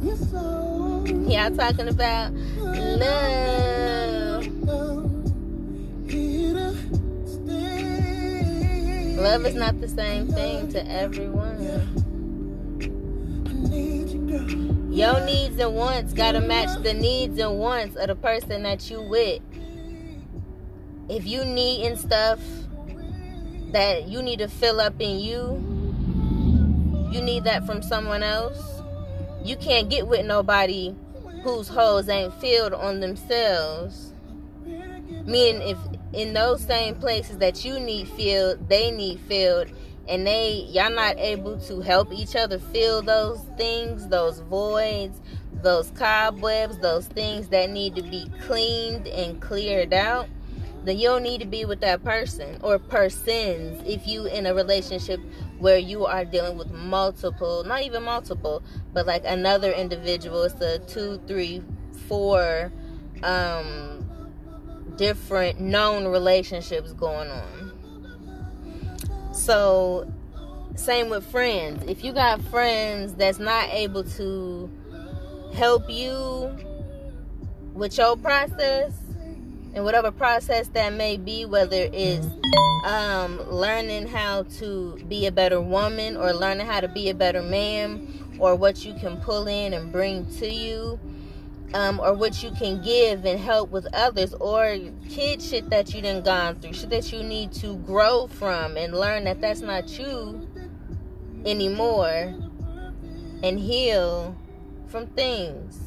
Y'all talking about love. Love is not the same thing to everyone. Your needs and wants gotta match the needs and wants of the person that you with. If you need and stuff that you need to fill up in you, you need that from someone else. You can't get with nobody whose holes ain't filled on themselves. Meaning, if in those same places that you need filled, they need filled, and they y'all not able to help each other fill those things, those voids, those cobwebs, those things that need to be cleaned and cleared out, then you don't need to be with that person or persons if you in a relationship where you are dealing with multiple, not even multiple, but like another individual. It's a two, three, four um different known relationships going on. So, same with friends. If you got friends that's not able to help you with your process whatever process that may be, whether it's um, learning how to be a better woman or learning how to be a better man or what you can pull in and bring to you um, or what you can give and help with others, or kid shit that you done gone through, shit that you need to grow from and learn that that's not you anymore, and heal from things.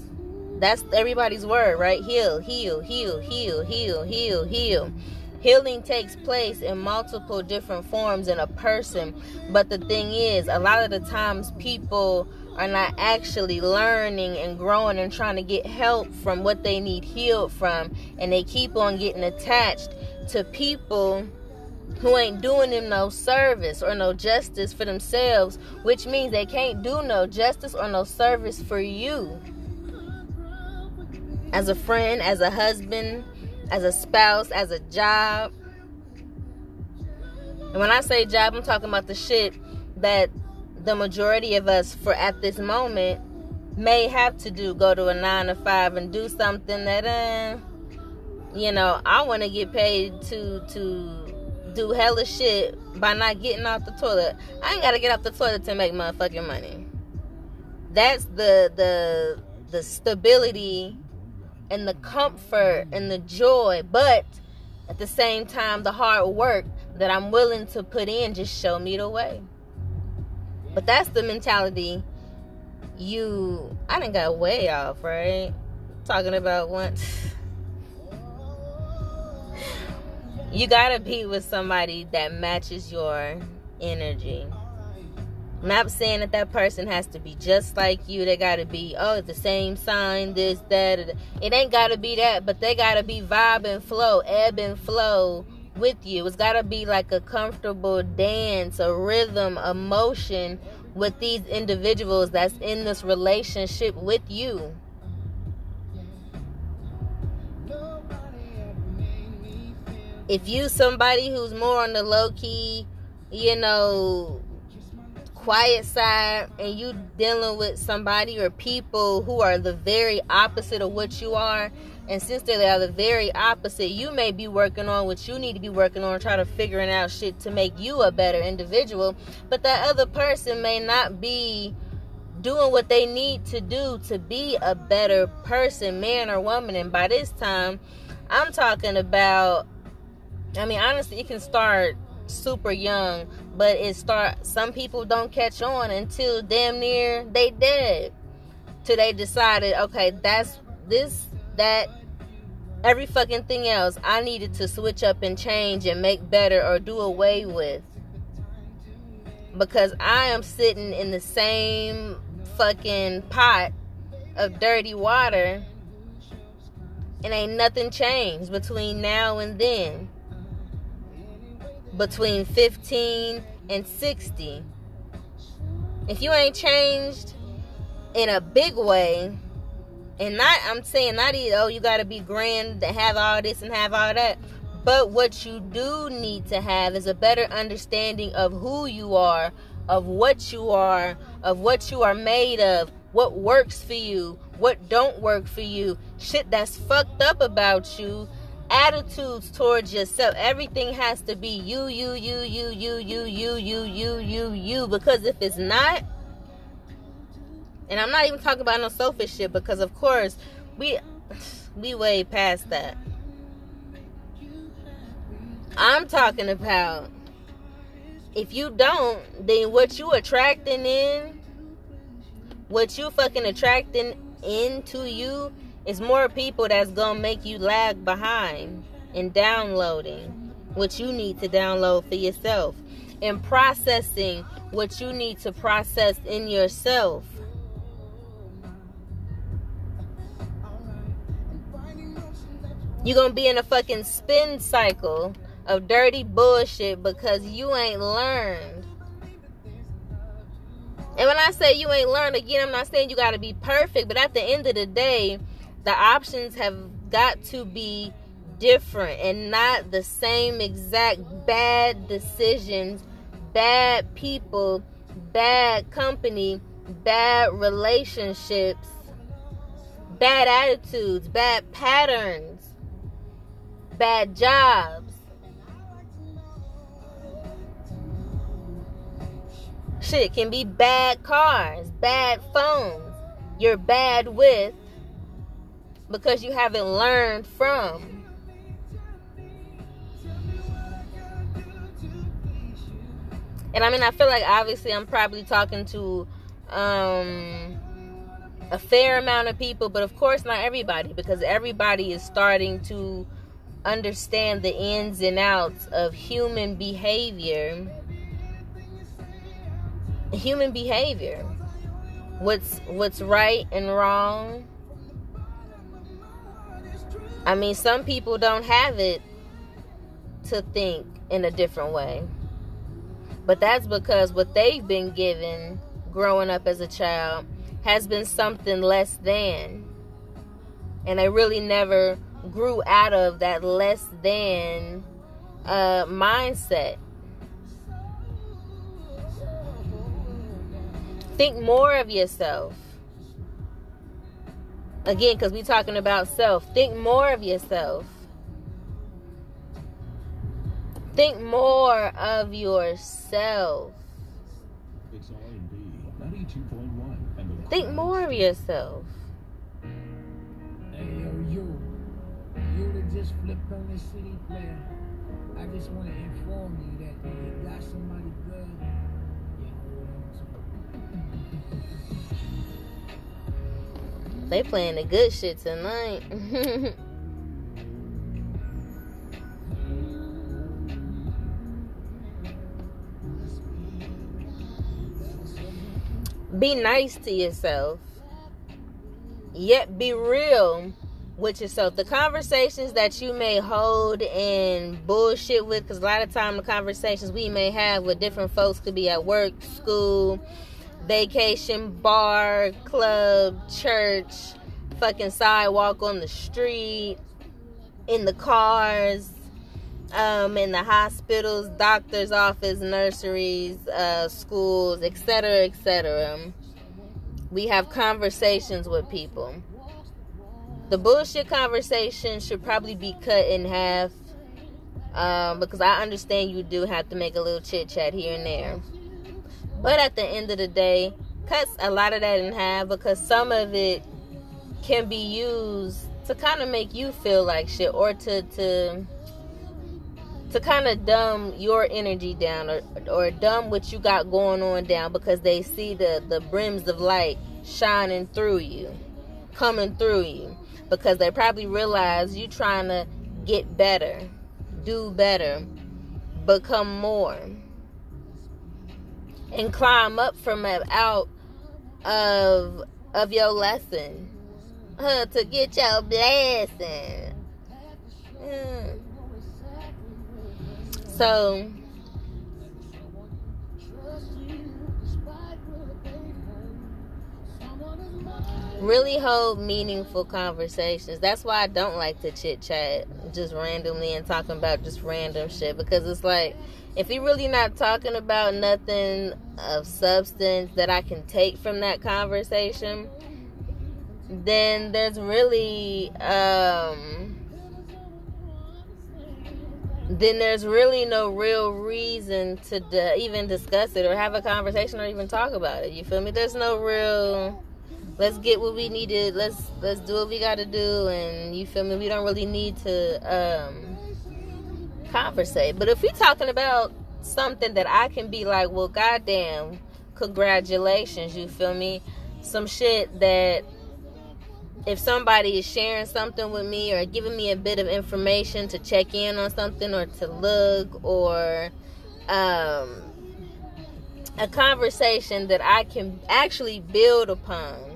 That's everybody's word, right? Heal, heal, heal, heal, heal, heal, heal. Healing takes place in multiple different forms in a person, but the thing is, a lot of the times people are not actually learning and growing and trying to get help from what they need healed from. And they keep on getting attached to people who ain't doing them no service or no justice for themselves, which means they can't do no justice or no service for you. As a friend, as a husband, as a spouse, as a job. And when I say job, I'm talking about the shit that the majority of us for at this moment may have to do. Go to a nine to five and do something that uh you know i want to get paid to to do hella shit by not getting off the toilet. I ain't gotta get off the toilet to make motherfucking money. That's the the the stability and the comfort and the joy but at the same time the hard work that i'm willing to put in just show me the way but that's the mentality you I didn't got way off, right? Talking about once you gotta be with somebody that matches your energy. Not saying that that person has to be just like you. They gotta be, oh, it's the same sign, this, that. It ain't gotta be that, but they gotta be vibe and flow, ebb and flow with you. It's got to be like a comfortable dance, a rhythm, a motion with these individuals that's in this relationship with you. If you somebody who's more on the low key, you know, quiet side and you dealing with somebody or people who are the very opposite of what you are and since they are the very opposite you may be working on what you need to be working on trying to figuring out shit to make you a better individual. But that other person may not be doing what they need to do to be a better person man or woman. And by this time i'm talking about i mean honestly it can start super young, but it start some people don't catch on until damn near they dead. Till they decided, okay, that's this, that, every fucking thing else I needed to switch up and change and make better or do away with. Because I am sitting in the same fucking pot of dirty water and ain't nothing changed between now and then between 15 and 60. If you ain't changed in a big way, and not I'm saying not either, oh, you gotta be grand to have all this and have all that. But what you do need to have is a better understanding of who you are, of what you are, of what you are made of, what works for you, what don't work for you, shit that's fucked up about you, attitudes towards yourself. Everything has to be you, you, you, you, you, you, you, you, you, you, you. Because if it's not, and I'm not even talking about no selfish shit, because of course we we way past that. I'm talking about if you don't, then what you attracting in, what you fucking attracting into you is more people that's gonna make you lag behind in downloading what you need to download for yourself and processing what you need to process in yourself. You're gonna be in a fucking spin cycle of dirty bullshit because you ain't learned. And when I say you ain't learned, again, I'm not saying you gotta be perfect, but at the end of the day, the options have got to be different and not the same exact bad decisions, bad people, bad company, bad relationships, bad attitudes, bad patterns, bad jobs. Shit can be bad cars, bad phones, you're bad with because you haven't learned from. And I mean, I feel like obviously I'm probably talking to um, a fair amount of people, but of course not everybody because everybody is starting to understand the ins and outs of human behavior. Human behavior. What's what's right and wrong I mean, some people don't have it to think in a different way. But that's because what they've been given growing up as a child has been something less than. And they really never grew out of that less than uh, mindset. Think more of yourself Again, because we're talking about self. Think more of yourself. Think more of yourself. Think more of yourself. Hey, yo, you. You that just flipped on this CD player. I just want to inform you that you got somebody They playing the good shit tonight. be nice to yourself. Yet be real with yourself. The conversations that you may hold and bullshit with, because a lot of time the conversations we may have with different folks could be at work, school, vacation, bar, club, church, fucking sidewalk on the street, in the cars, um, in the hospitals, doctor's office, nurseries, uh, schools, etc., etc. We have conversations with people. The bullshit conversation should probably be cut in half um, because I understand you do have to make a little chit chat here and there. But at the end of the day, cuts a lot of that in half because some of it can be used to kind of make you feel like shit or to to to kind of dumb your energy down or or dumb what you got going on down because they see the the brims of light shining through you coming through you because they probably realize you trying to get better do better become more and climb up from out of of your lesson uh, to get your blessing. Mm. So really hold meaningful conversations. That's why I don't like to chit chat just randomly and talking about just random shit because it's like if you're really not talking about nothing of substance that I can take from that conversation, then there's really um then there's really no real reason to d- even discuss it or have a conversation or even talk about it. You feel me? There's no real let's get what we needed. Let's let's do what we got to do and you feel me? We don't really need to um conversate. But if we talking about something that I can be like, "Well, goddamn, congratulations." You feel me? Some shit that if somebody is sharing something with me or giving me a bit of information to check in on something or to look or um, a conversation that I can actually build upon,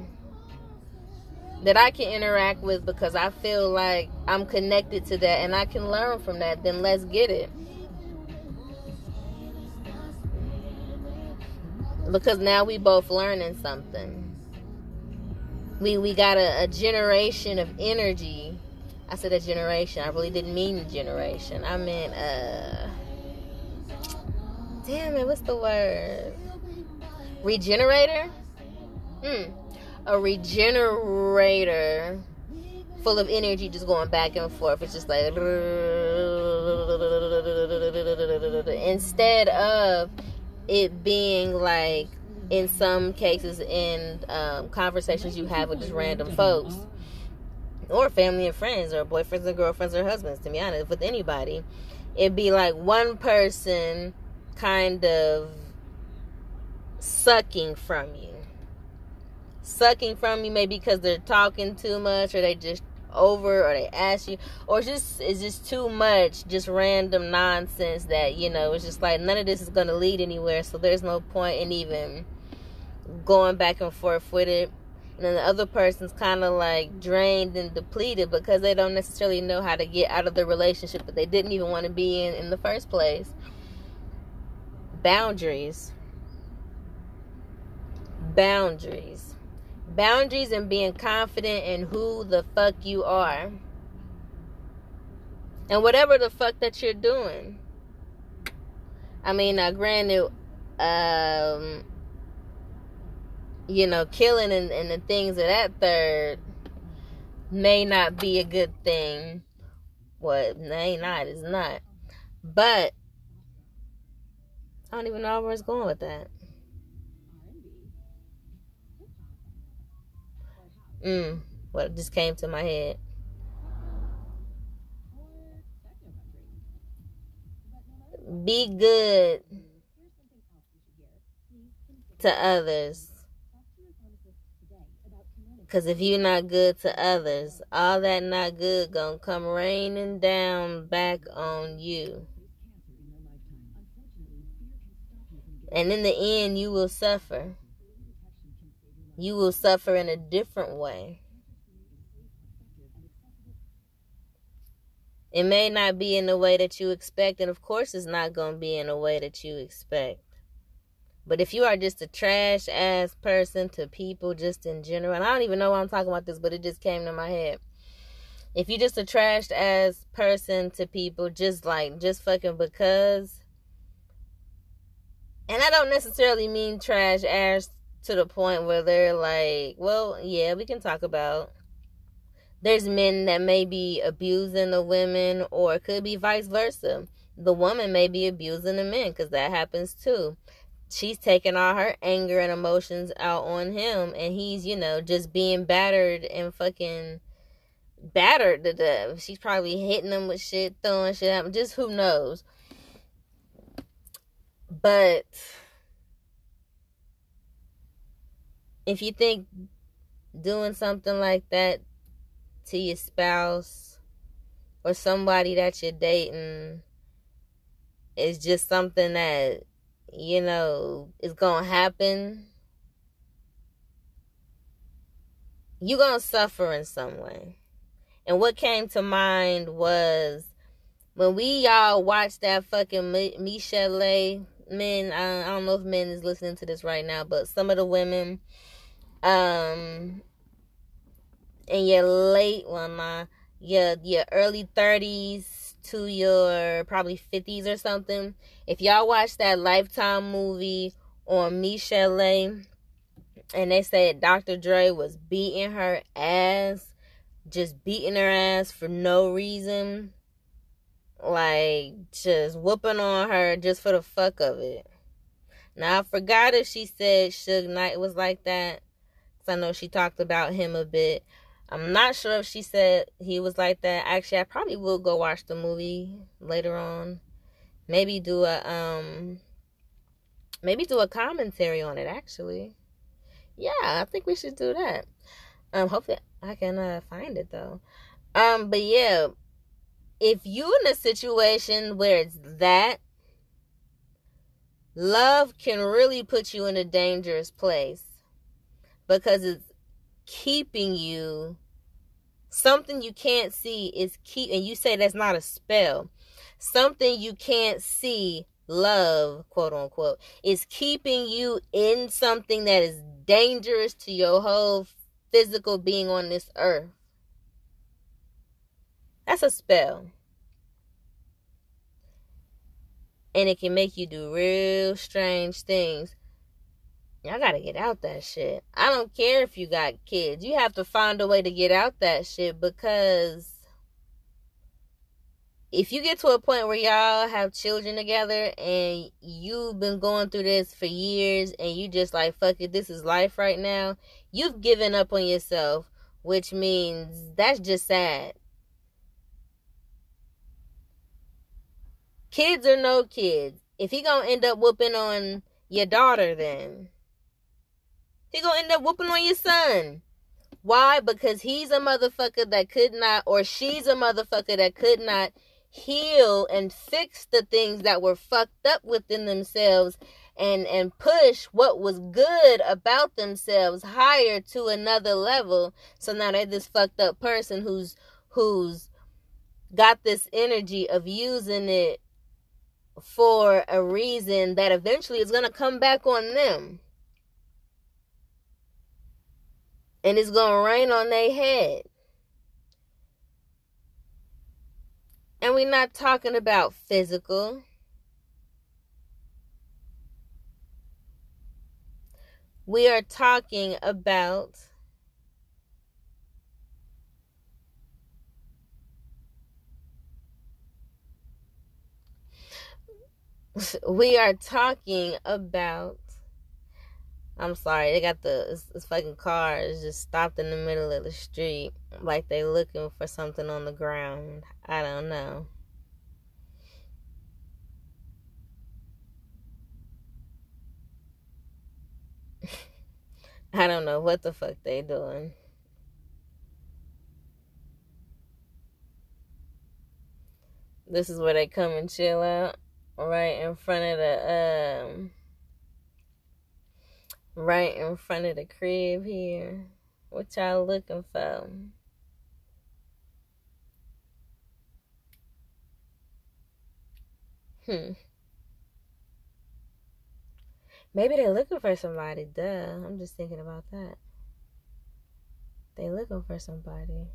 that I can interact with because I feel like I'm connected to that and I can learn from that, then let's get it. Because now we both learning something we we got a, a generation of energy. I said a generation. I really didn't mean generation. I meant uh damn it, what's the word? Regenerator? Hmm. A regenerator full of energy just going back and forth. It's just like instead of it being like in some cases in um, conversations you have with just random folks or family and friends or boyfriends and girlfriends or husbands to be honest with anybody it'd be like one person kind of sucking from you sucking from you maybe because they're talking too much or they just over or they ask you or it's just it's just too much just random nonsense that you know it's just like none of this is going to lead anywhere so there's no point in even going back and forth with it. And then the other person's kind of like drained and depleted because they don't necessarily know how to get out of the relationship that they didn't even want to be in in the first place. Boundaries. Boundaries. Boundaries and being confident in who the fuck you are. And whatever the fuck that you're doing. I mean, now granted, um, you know, killing and, and the things of that third may not be a good thing. What may not is not. But I don't even know where it's going with that. Mm, what just came to my head. Be good to others because if you're not good to others, all that not good gonna come raining down back on you. And in the end, you will suffer. You will suffer in a different way. It may not be in the way that you expect, and of course, it's not going to be in a way that you expect. But if you are just a trash ass person to people just in general, and I don't even know why I'm talking about this, but it just came to my head. If you're just a trash ass person to people, just like, just fucking because. And I don't necessarily mean trash ass to the point where they're like, well, yeah, we can talk about. There's men that may be abusing the women, or it could be vice versa. The woman may be abusing the men because that happens too she's taking all her anger and emotions out on him and he's you know just being battered and fucking battered to death she's probably hitting him with shit throwing shit at him just who knows but if you think doing something like that to your spouse or somebody that you're dating is just something that you know, is to happen, you're to suffer in some way. And what came to mind was when we y'all watched that fucking Michel'le men, I don't know if men is listening to this right now, but some of the women, um, in your late well nah, your your early 30s to your probably 50s or something. If y'all watch that Lifetime movie on Michel'le and they said Dr. Dre was beating her ass, just beating her ass for no reason, like just whooping on her just for the fuck of it. Now I forgot if she said Suge Knight was like that. I know she talked about him a bit. I'm not sure if she said he was like that. Actually, I probably will go watch the movie later on. Maybe do a um maybe do a commentary on it actually. Yeah, I think we should do that. Um hopefully I can uh, find it though. Um but yeah, if you in a situation where it's that love can really put you in a dangerous place because it's keeping you something you can't see is keep and you say that's not a spell. Something you can't see love quote unquote is keeping you in something that is dangerous to your whole physical being on this earth. That's a spell. And it can make you do real strange things Y'all gotta get out that shit. I don't care if you got kids. You have to find a way to get out that shit because if you get to a point where y'all have children together and you've been going through this for years and you just like fuck it, this is life right now, you've given up on yourself, which means that's just sad. Kids or no kids, if he gonna end up whooping on your daughter then he gonna end up whooping on your son. Why? Because he's a motherfucker that could not, or she's a motherfucker that could not heal and fix the things that were fucked up within themselves and and push what was good about themselves higher to another level so now they're this fucked up person who's who's got this energy of using it for a reason that eventually is going to come back on them and it's going to rain on their head. And we're not talking about physical. We are talking about we are talking about I'm sorry, they got the fucking cars just stopped in the middle of the street like they looking for something on the ground. I don't know. I don't know what the fuck they doing. This is where they come and chill out right in front of the um right in front of the crib here. What y'all looking for? Hmm. Maybe they're looking for somebody. Duh. I'm just thinking about that. They looking for somebody.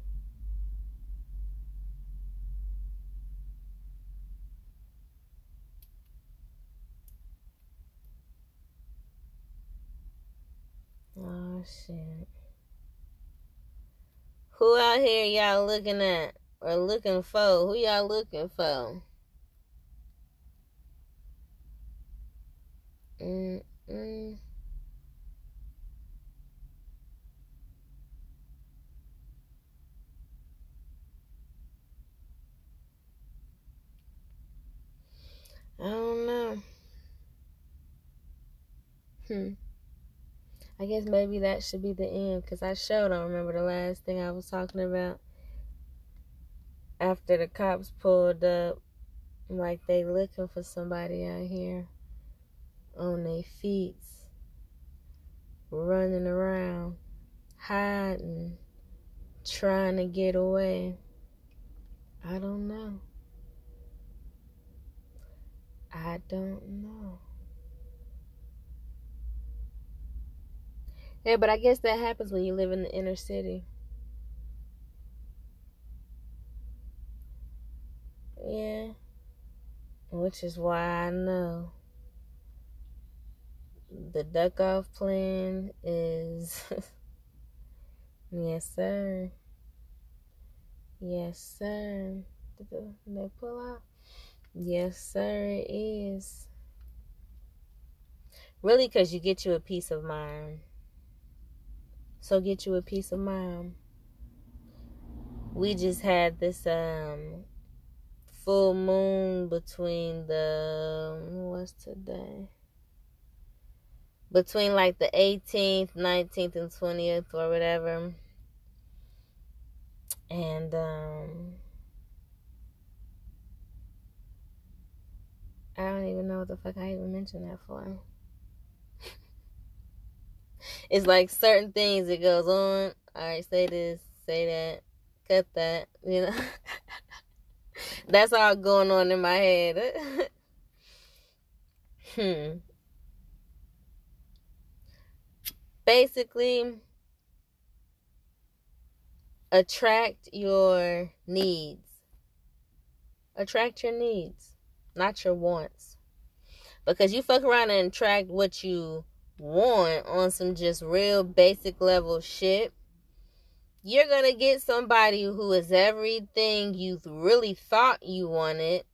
Oh shit. Who out here y'all looking at or looking for? Who y'all looking for? Mm-mm. I don't know. Hmm. I guess maybe that should be the end because I sure don't remember the last thing I was talking about. After the cops pulled up, like they looking for somebody out here on their feet, running around, hiding, trying to get away. I don't know. I don't know. Yeah, but I guess that happens when you live in the inner city. Yeah. Which is why I know the duck off plan is yes sir. Yes sir. Did they pull out? Yes sir it is. Really because you get you a peace of mind. So get you a peace of mind. We just had this um full moon between the what's today? Between like the 18th, 19th, and 20th, or whatever. And um I don't even know what the fuck I even mentioned that for. It's like certain things that goes on. Alright, say this, say that, cut that, you know. That's all going on in my head. hmm. Basically, attract your needs. Attract your needs, not your wants. Because you fuck around and attract what you want on some just real basic level shit you're going to get somebody who is everything you really thought you wanted.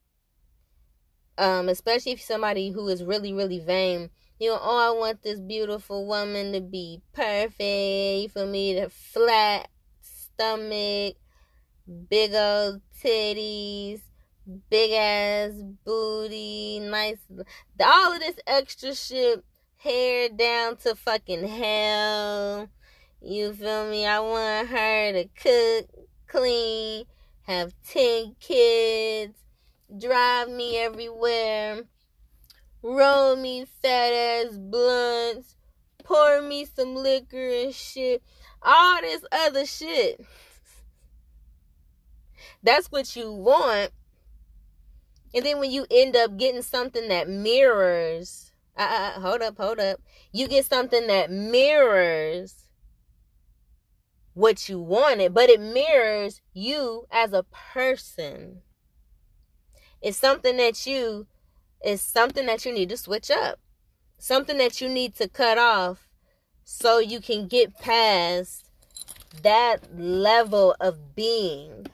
Um, especially if somebody who is really, really vain. You know, oh, I want this beautiful woman to be perfect for me to flat stomach, big old titties, big ass booty, nice, all of this extra shit, hair down to fucking hell you feel me? I want her to cook, clean, have 10 kids, drive me everywhere, roll me fat ass blunts, pour me some liquor and shit, all this other shit. That's what you want. And then when you end up getting something that mirrors, uh, uh, hold up, hold up. You get something that mirrors what you wanted, but it mirrors you as a person. It's something that you is something that you need to switch up. Something that you need to cut off so you can get past that level of being.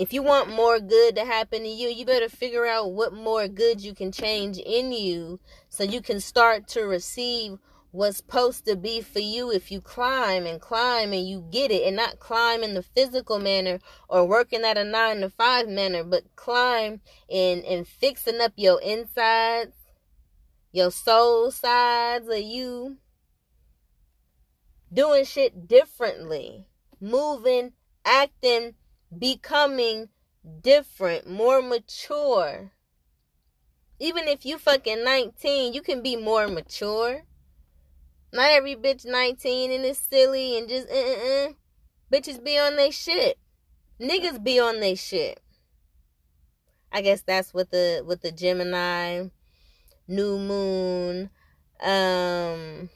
If you want more good to happen to you, you better figure out what more good you can change in you so you can start to receive what's supposed to be for you if you climb and climb and you get it. And not climb in the physical manner or working at a nine to five manner but climb in and fixing up your insides your soul sides of you. Doing shit differently. Moving acting becoming different more mature even if you fucking 19 you can be more mature not every bitch 19 and is silly and just uh uh uh. Bitches be on they shit. Niggas be on they shit. I guess that's what the with the Gemini, new moon, um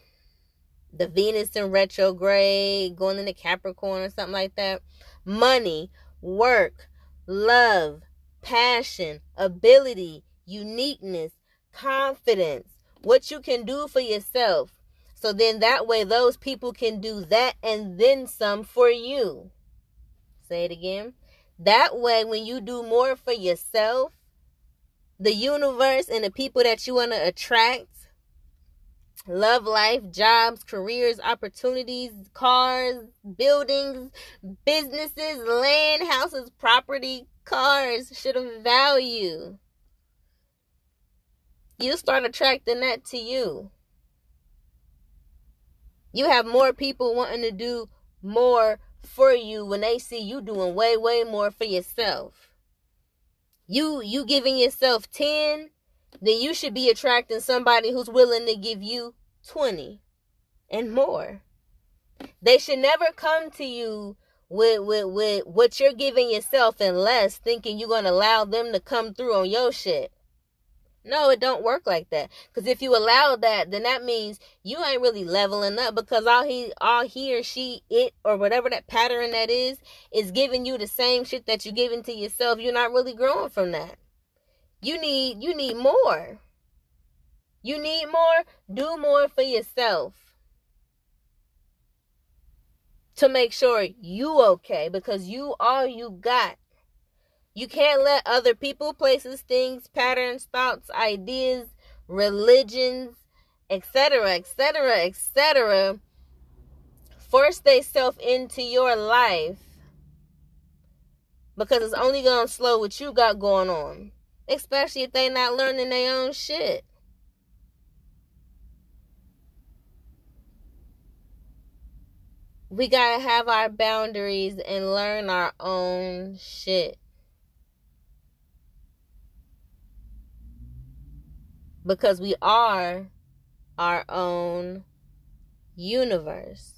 the Venus in retrograde, going into Capricorn or something like that. Money, work, love, passion, ability, uniqueness, confidence, what you can do for yourself so then that way those people can do that and then some for you. Say it again. That way when you do more for yourself, the universe and the people that you want to attract, love life, jobs, careers, opportunities, cars, buildings, businesses, land, houses, property, cars, shit of value. You start attracting that to you. You have more people wanting to do more for you when they see you doing way, way more for yourself. You you giving yourself 10, then you should be attracting somebody who's willing to give you 20 and more. They should never come to you with with with what you're giving yourself and less thinking you're going to allow them to come through on your shit. No, it don't work like that. Because if you allow that, then that means you ain't really leveling up. Because all he, all he or she, it or whatever that pattern that is, is giving you the same shit that you're giving to yourself. You're not really growing from that. You need, you need more. You need more. Do more for yourself to make sure you okay because you all you got. You can't let other people, places, things, patterns, thoughts, ideas, religions, etc., etc., etc., force themselves into your life because it's only gonna slow what you got going on, especially if they not learning their own shit. We gotta have our boundaries and learn our own shit. because we are our own universe.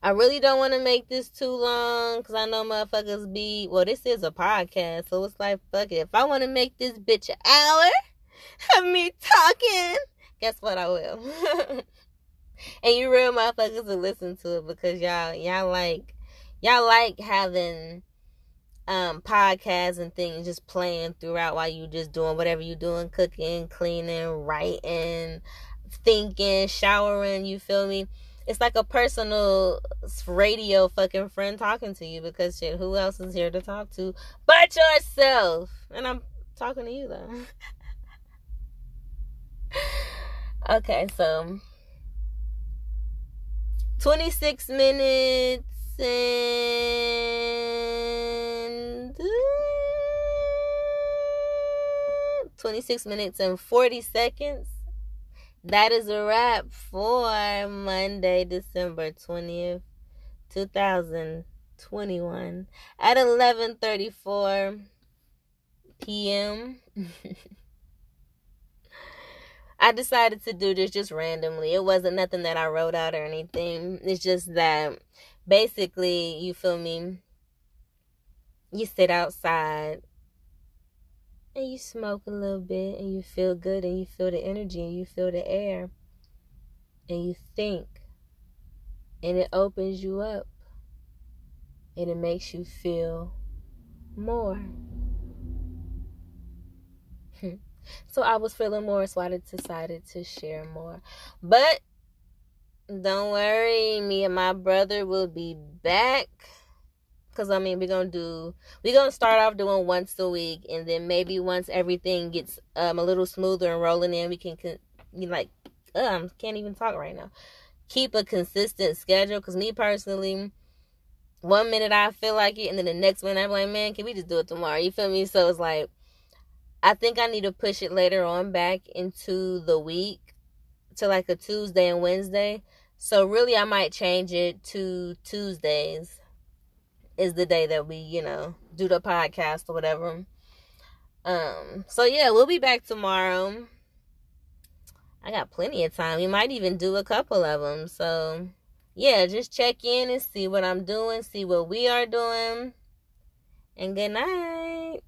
I really don't want to make this too long because I know motherfuckers be. Well, this is a podcast, so it's like, fuck it. If I want to make this bitch an hour of me talking, guess what? I will. and you real motherfuckers will listen to it because y'all, y'all like, y'all like having um podcasts and things just playing throughout while you just doing whatever you doing cooking cleaning writing thinking showering you feel me it's like a personal radio fucking friend talking to you because shit who else is here to talk to but yourself and i'm talking to you though okay so 26 minutes and 26 minutes and 40 seconds. That is a wrap for Monday, December 20th, 2021 at 11:34 p.m. I decided to do this just randomly. It wasn't nothing that I wrote out or anything. It's just that basically, you feel me? You sit outside and you smoke a little bit and you feel good and you feel the energy and you feel the air and you think and it opens you up and it makes you feel more. so I was feeling more, so I decided to share more. But don't worry, me and my brother will be back. Cause I mean we're gonna do we're gonna start off doing once a week and then maybe once everything gets um a little smoother and rolling in we can you like um can't even talk right now. Keep a consistent schedule because me personally one minute I feel like it and then the next minute I'm like, man, can we just do it tomorrow? You feel me? So it's like I think I need to push it later on back into the week to like a Tuesday and Wednesday so really I might change it to Tuesdays is the day that we, you know, do the podcast or whatever. Um so yeah, we'll be back tomorrow. I got plenty of time. We might even do a couple of them. So yeah, just check in and see what I'm doing, see what we are doing. And good night.